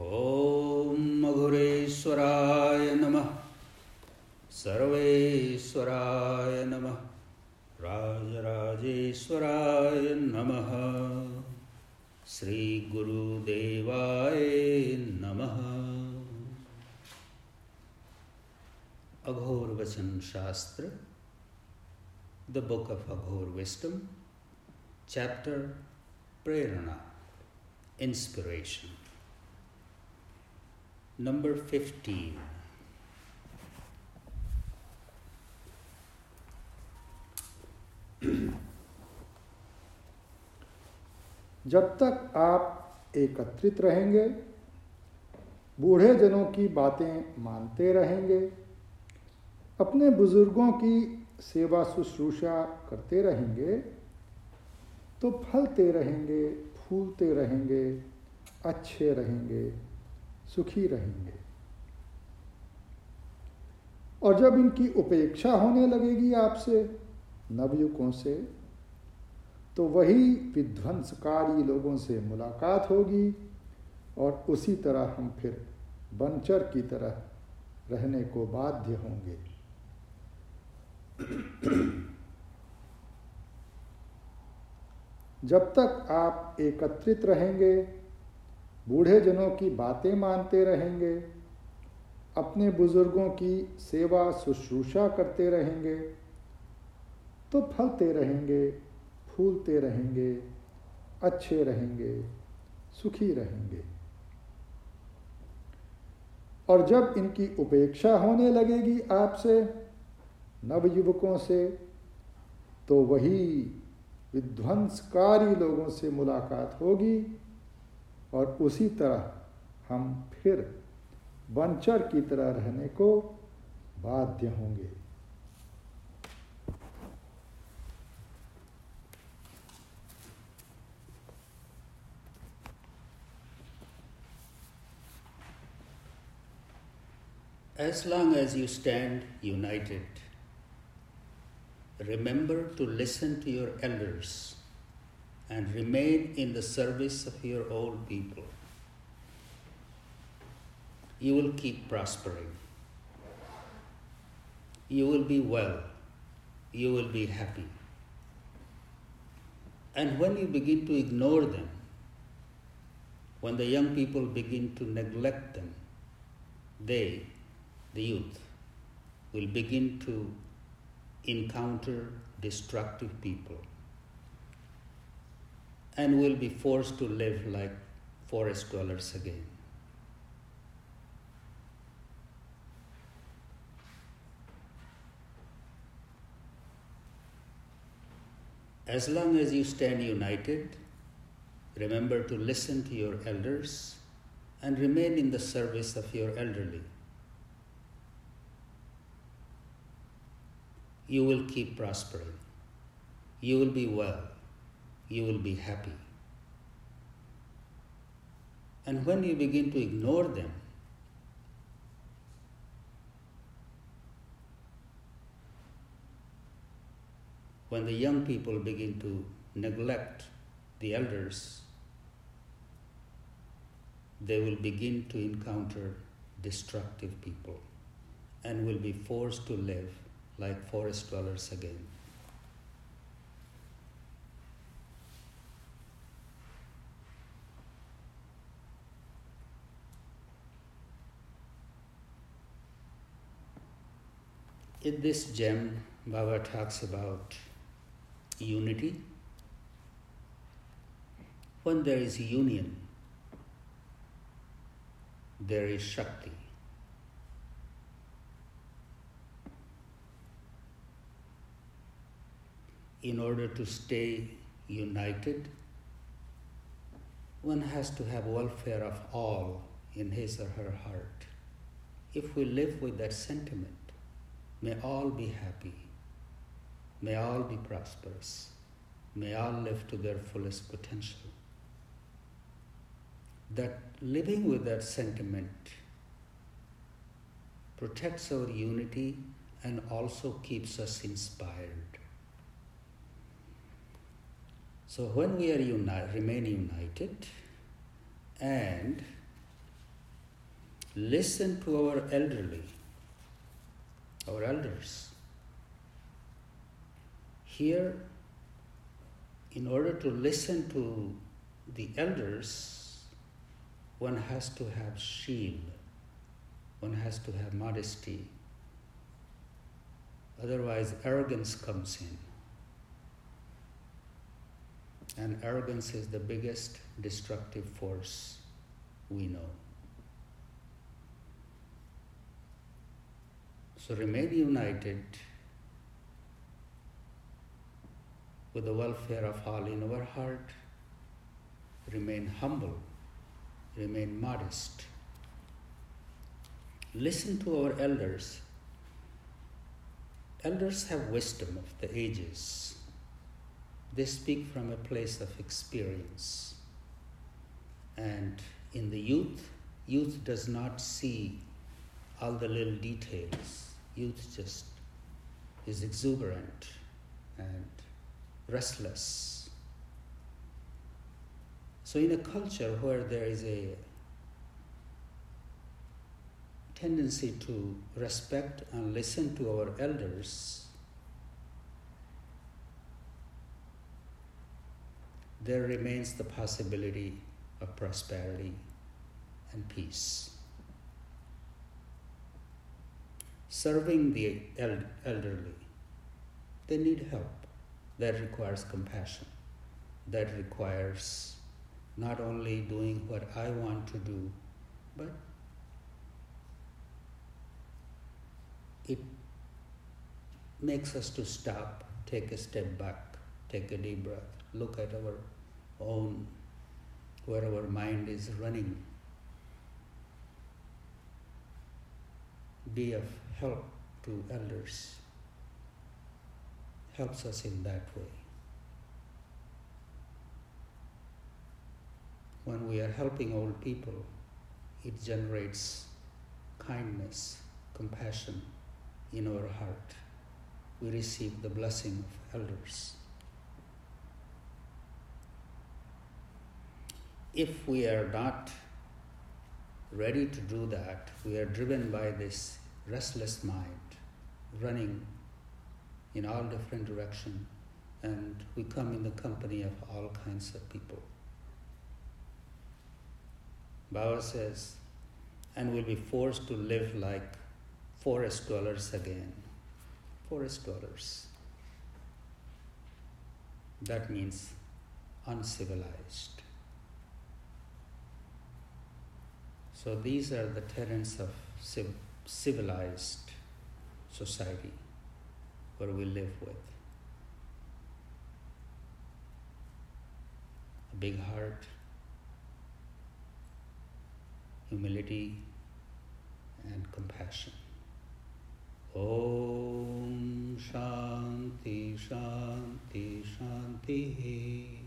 ॐ मघुरेश्वराय नमः। सर्वेश्वराय नमः। राजराजेश्वराय नमः। श्रीगुरुदेवाय नमः। Aghor Vachan Shastra the book of Aghor wisdom chapter Prerna inspiration Number 15. जब तक आप एकत्रित रहेंगे, बूढ़े जनों की बातें मानते रहेंगे, अपने बुज़ुर्गों की सेवा शुश्रूषा करते रहेंगे तो फलते रहेंगे, फूलते रहेंगे, अच्छे रहेंगे सुखी रहेंगे। और जब इनकी उपेक्षा होने लगेगी आपसे नवयुकों से तो वही विध्वंसकारी लोगों से मुलाकात होगी और उसी तरह हम फिर बंचर की तरह रहने को बाध्य होंगे। जब तक आप एकत्रित रहेंगे बूढ़े जनों की बातें मानते रहेंगे, अपने बुज़ुर्गों की सेवा शुश्रूषा करते रहेंगे तो फलते रहेंगे, फूलते रहेंगे, अच्छे रहेंगे, सुखी रहेंगे। और जब इनकी उपेक्षा होने लगेगी आपसे, नवयुवकों से तो वही विध्वंसकारी लोगों से मुलाकात होगी। और उसी तरह हम फिर बंचर की तरह रहने को बाध्य होंगे As long as you stand united, remember to listen to your elders and remain in the service of your old people. You will keep prospering. You will be well. You will be happy. And when you begin to ignore them, when the young people begin to neglect them, they, the youth, will begin to encounter destructive people and will be forced to live like forest dwellers again. As long as you stand united, remember to listen to your elders and remain in the service of your elderly. You will keep prospering. You will be well you will be happy. And when you begin to ignore them, when the young people begin to neglect the elders, they will begin to encounter destructive people and will be forced to live like forest dwellers again. In this gem, Baba talks about unity. When there is union, there is Shakti. In order to stay united, one has to have welfare of all in his or her heart. If we live with that sentiment, May all be happy. May all be prosperous. May all live to their fullest potential. That living with that sentiment protects our unity and also keeps us inspired. So when we are uni- remain united and listen to our elderly, our elders. Here, in order to listen to the elders, one has to have shield, one has to have modesty. Otherwise, arrogance comes in. And arrogance is the biggest destructive force we know. So remain united with the welfare of all in our heart. Remain humble, remain modest. Listen to our elders. Elders have wisdom of the ages. They speak from a place of experience. And in the youth, youth does not see all the little details youth just is exuberant and restless. So, in a culture where there is a tendency to respect and listen to our elders, there remains the possibility of prosperity and peace. Serving the elderly. They need help. That requires compassion. That requires not only doing what I want to do, but it makes us to stop, take a step back, take a deep breath, look at our own, where our mind is running. Be of help to elders helps us in that way. When we are helping old people, it generates kindness, compassion in our heart. We receive the blessing of elders. If we are not ready to do that, we are driven by this restless mind running in all different directions and we come in the company of all kinds of people. Baba says, and we'll be forced to live like forest dwellers again. Forest dwellers. That means uncivilized. So these are the tenets of civilized society where we live with. A big heart, humility, and compassion. Om Shanti Shanti Shanti